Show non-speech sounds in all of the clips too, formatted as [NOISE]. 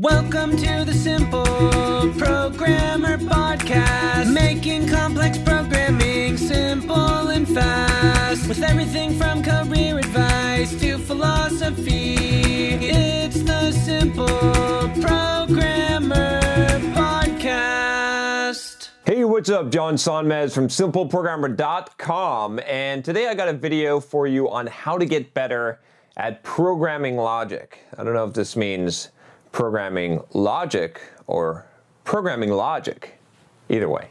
Welcome to the Simple Programmer Podcast, making complex programming simple and fast. With everything from career advice to philosophy, it's the Simple Programmer Podcast. Hey, what's up? John Sonmez from simpleprogrammer.com. And today I got a video for you on how to get better at programming logic. I don't know if this means programming logic or programming logic. Either way.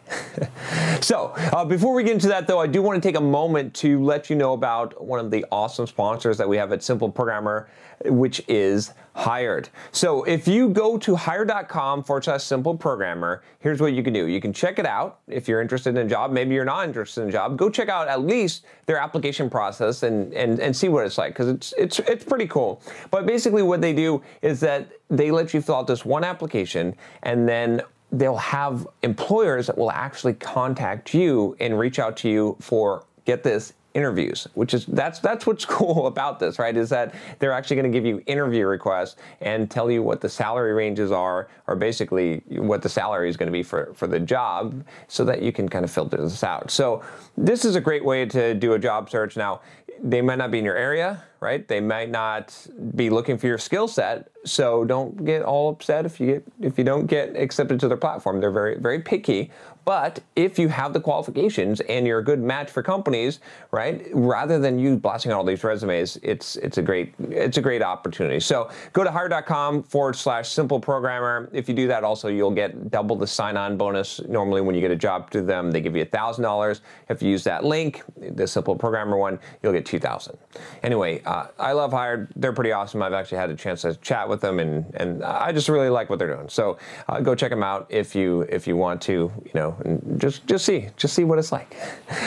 [LAUGHS] so, uh, before we get into that, though, I do want to take a moment to let you know about one of the awesome sponsors that we have at Simple Programmer, which is Hired. So, if you go to hired.com forward slash simple programmer, here's what you can do. You can check it out if you're interested in a job. Maybe you're not interested in a job. Go check out at least their application process and, and, and see what it's like because it's, it's, it's pretty cool. But basically, what they do is that they let you fill out this one application and then they'll have employers that will actually contact you and reach out to you for get this interviews which is that's that's what's [LAUGHS] cool about this right is that they're actually going to give you interview requests and tell you what the salary ranges are or basically what the salary is going to be for for the job so that you can kind of filter this out. So this is a great way to do a job search. Now they might not be in your area, right? They might not be looking for your skill set. So don't get all upset if you get if you don't get accepted to their platform. They're very very picky. But if you have the qualifications and you're a good match for companies, right? Rather than you blasting out all these resumes, it's it's a great it's a great opportunity. So go to hired.com forward slash simple programmer. If you do that, also you'll get double the sign-on bonus. Normally, when you get a job to them, they give you thousand dollars. If you use that link, the simple programmer one, you'll get two thousand. Anyway, uh, I love Hired. They're pretty awesome. I've actually had a chance to chat with them, and and I just really like what they're doing. So uh, go check them out if you if you want to, you know just just see just see what it's like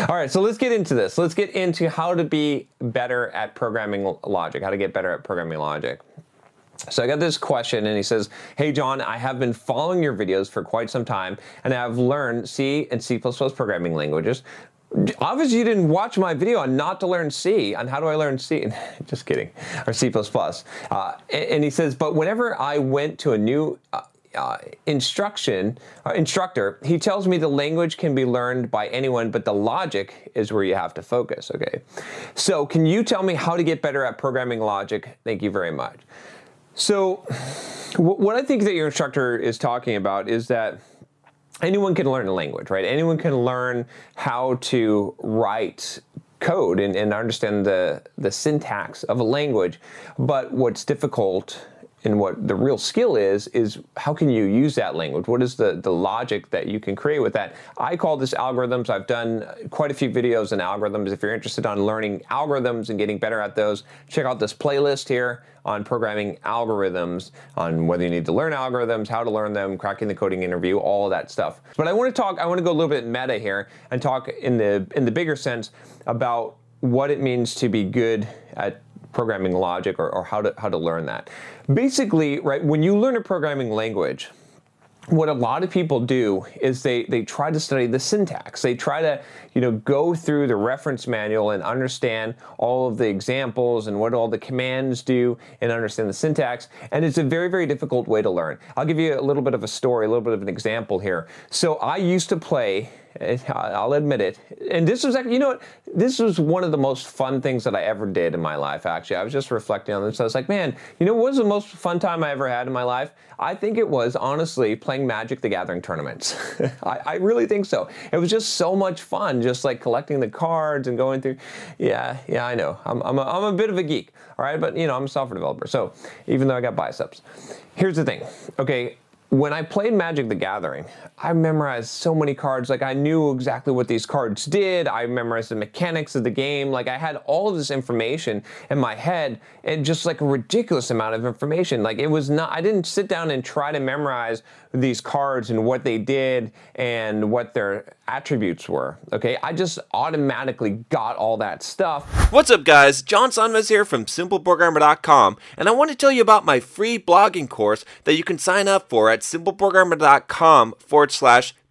all right so let's get into this let's get into how to be better at programming logic how to get better at programming logic so I got this question, and he says, Hey, John, I have been following your videos for quite some time, and I've learned C and C programming languages. Obviously, you didn't watch my video on not to learn C, on how do I learn C. [LAUGHS] Just kidding, or C. Uh, and he says, But whenever I went to a new uh, instruction uh, instructor, he tells me the language can be learned by anyone, but the logic is where you have to focus. Okay, so can you tell me how to get better at programming logic? Thank you very much. So, what I think that your instructor is talking about is that anyone can learn a language, right? Anyone can learn how to write code and, and understand the, the syntax of a language. But what's difficult and what the real skill is is how can you use that language? What is the, the logic that you can create with that? I call this algorithms. I've done quite a few videos on algorithms. If you're interested on learning algorithms and getting better at those check out this playlist here on programming algorithms on whether you need to learn algorithms how to learn them cracking the coding interview all of that stuff. But i want to talk i want to go a little bit meta here and talk in the in the bigger sense about what it means to be good at programming logic or, or how to how to learn that. Basically, right, when you learn a programming language, what a lot of people do is they, they try to study the syntax. They try to, you know, go through the reference manual and understand all of the examples and what all the commands do and understand the syntax. And it's a very, very difficult way to learn. I'll give you a little bit of a story, a little bit of an example here. So I used to play I'll admit it. And this was you know what? This was one of the most fun things that I ever did in my life, actually. I was just reflecting on this. I was like, man, you know what was the most fun time I ever had in my life? I think it was, honestly, playing Magic the Gathering tournaments. [LAUGHS] I, I, really think so. It was just so much fun, just like collecting the cards and going through. Yeah, yeah, I know. I'm, I'm, a, I'm a bit of a geek, all right? But, you know, I'm a software developer. So even though I got biceps. Here's the thing. Okay, when I played Magic the Gathering, I memorized so many cards. Like I knew exactly what these cards did. I memorized the mechanics of the game. Like I had all of this information in my head and just like a ridiculous amount of information. Like it was not, I didn't sit down and try to memorize these cards and what they did and what their attributes were. Okay, I just automatically got all that stuff. What's up, guys? John Sonmez here from SimpleProgrammer.com, and I want to tell you about my free blogging course that you can sign up for at SimpleProgrammer.com forward slash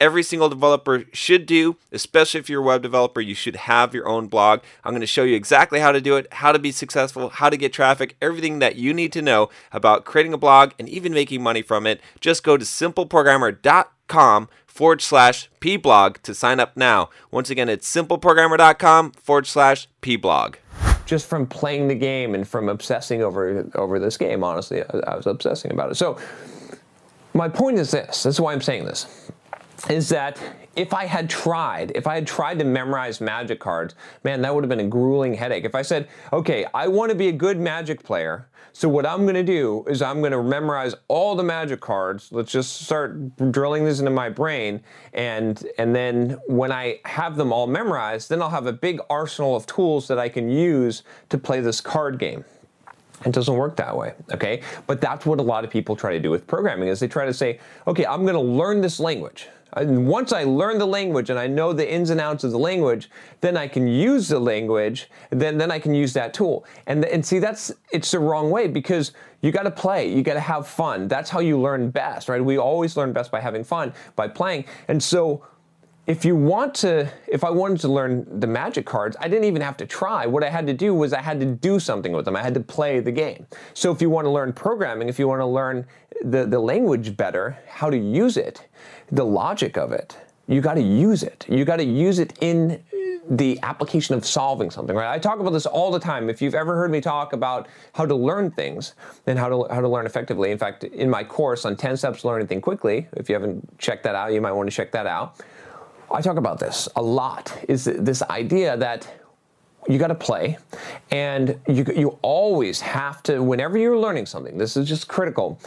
every single developer should do, especially if you're a web developer, you should have your own blog. I'm going to show you exactly how to do it, how to be successful, how to get traffic, everything that you need to know about creating a blog and even making money from it. Just go to simpleprogrammer.com forward slash pblog to sign up now. Once again, it's simpleprogrammer.com forward slash pblog. Just from playing the game and from obsessing over over this game, honestly, I, I was obsessing about it. So my point is this. This is why I'm saying this is that if I had tried, if I had tried to memorize magic cards, man, that would have been a grueling headache. If I said, okay, I want to be a good magic player, so what I'm going to do is I'm going to memorize all the magic cards. Let's just start drilling this into my brain, and and then when I have them all memorized, then I'll have a big arsenal of tools that I can use to play this card game. It doesn't work that way, okay? But that's what a lot of people try to do with programming is they try to say, okay, I'm going to learn this language. And once I learn the language and I know the ins and outs of the language, then I can use the language, then, then I can use that tool. And, and see, that's, it's the wrong way because you got to play, you got to have fun. That's how you learn best, right? We always learn best by having fun, by playing. And so if you want to, if I wanted to learn the magic cards, I didn't even have to try. What I had to do was I had to do something with them. I had to play the game. So if you want to learn programming, if you want to learn the, the language better, how to use it, the logic of it, you got to use it. You got to use it in the application of solving something, right? I talk about this all the time. If you've ever heard me talk about how to learn things and how to how to learn effectively, in fact, in my course on 10 steps to learn anything quickly, if you haven't checked that out, you might want to check that out. I talk about this a lot. Is this idea that you got to play, and you you always have to. Whenever you're learning something, this is just critical.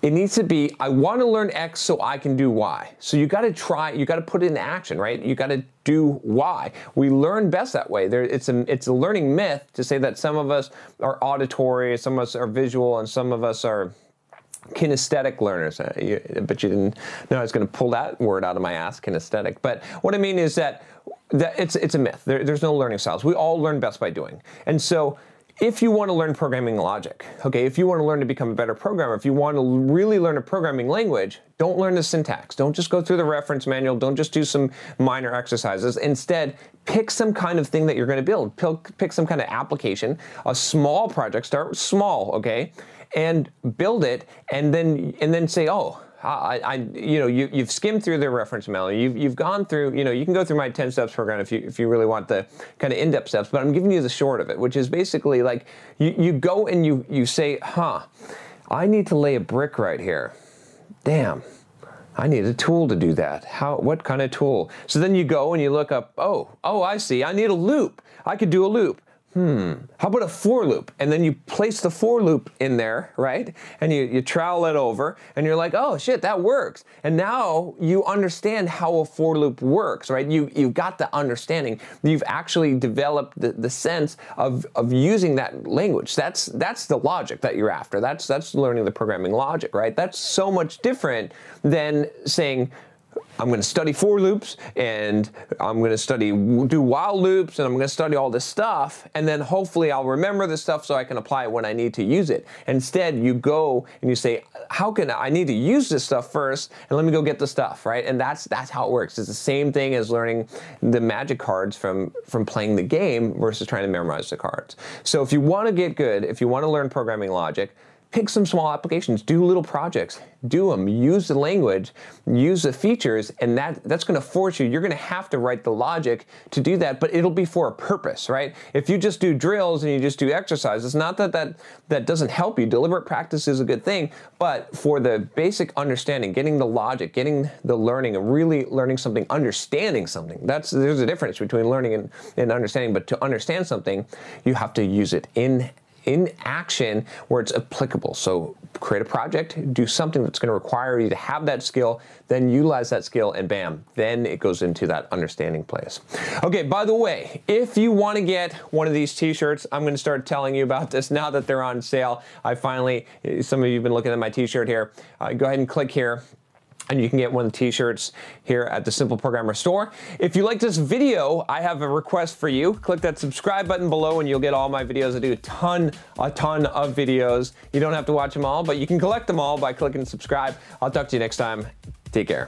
It needs to be, I want to learn X so I can do Y. So you got to try, you got to put it in action, right? You got to do Y. We learn best that way. There, it's a, it's a learning myth to say that some of us are auditory, some of us are visual, and some of us are kinesthetic learners. Uh, but you didn't know I was going to pull that word out of my ass, kinesthetic. But what I mean is that, that it's, it's a myth. There, there's no learning styles. We all learn best by doing. And so if you want to learn programming logic, okay, if you want to learn to become a better programmer, if you want to really learn a programming language, don't learn the syntax. Don't just go through the reference manual. Don't just do some minor exercises. Instead, pick some kind of thing that you're going to build. Pick, pick some kind of application, a small project. Start small, okay? And build it and then and then say, oh, I, I, you know, you, you've skimmed through the reference manual. You've, you've gone through, you know, you can go through my 10 steps program if you, if you really want the kind of in-depth steps, but I'm giving you the short of it, which is basically like you, you go and you, you say, huh, I need to lay a brick right here. Damn. I need a tool to do that. How, what kind of tool? So then you go and you look up, oh, oh, I see. I need a loop. I could do a loop hmm, how about a for loop? And then you place the for loop in there, right? And you, you trowel it over, and you're like, oh shit, that works. And now you understand how a for loop works, right? You, you've got the understanding. You've actually developed the, the sense of, of using that language. That's, that's the logic that you're after. That's, that's learning the programming logic, right? That's so much different than saying, I'm going to study for loops and I'm going to study do while loops and I'm going to study all this stuff and then hopefully I'll remember the stuff so I can apply it when I need to use it. Instead, you go and you say, how can I, I need to use this stuff first and let me go get the stuff, right? And that's that's how it works. It's the same thing as learning the magic cards from from playing the game versus trying to memorize the cards. So if you want to get good, if you want to learn programming logic, pick some small applications, do little projects, do them, use the language, use the features, and that, that's gonna force you, you're gonna have to write the logic to do that, but it'll be for a purpose, right? If you just do drills and you just do exercises, not that that, that doesn't help you, deliberate practice is a good thing, but for the basic understanding, getting the logic, getting the learning, and really learning something, understanding something, that's, there's a difference between learning and, and understanding, but to understand something, you have to use it in in action where it's applicable. So create a project, do something that's to require you to have that skill, then utilize that skill, and bam, then it goes into that understanding place. Okay, by the way, if you want to get one of these t-shirts, I'm to start telling you about this now that they're on sale. I finally, some of you have been looking at my t-shirt here. Uh, go ahead and click here and you can get one of the t-shirts here at the Simple Programmer store. If you like this video, I have a request for you. Click that subscribe button below and you'll get all my videos. I do a ton, a ton of videos. You don't have to watch them all, but you can collect them all by clicking subscribe. I'll talk to you next time. Take care.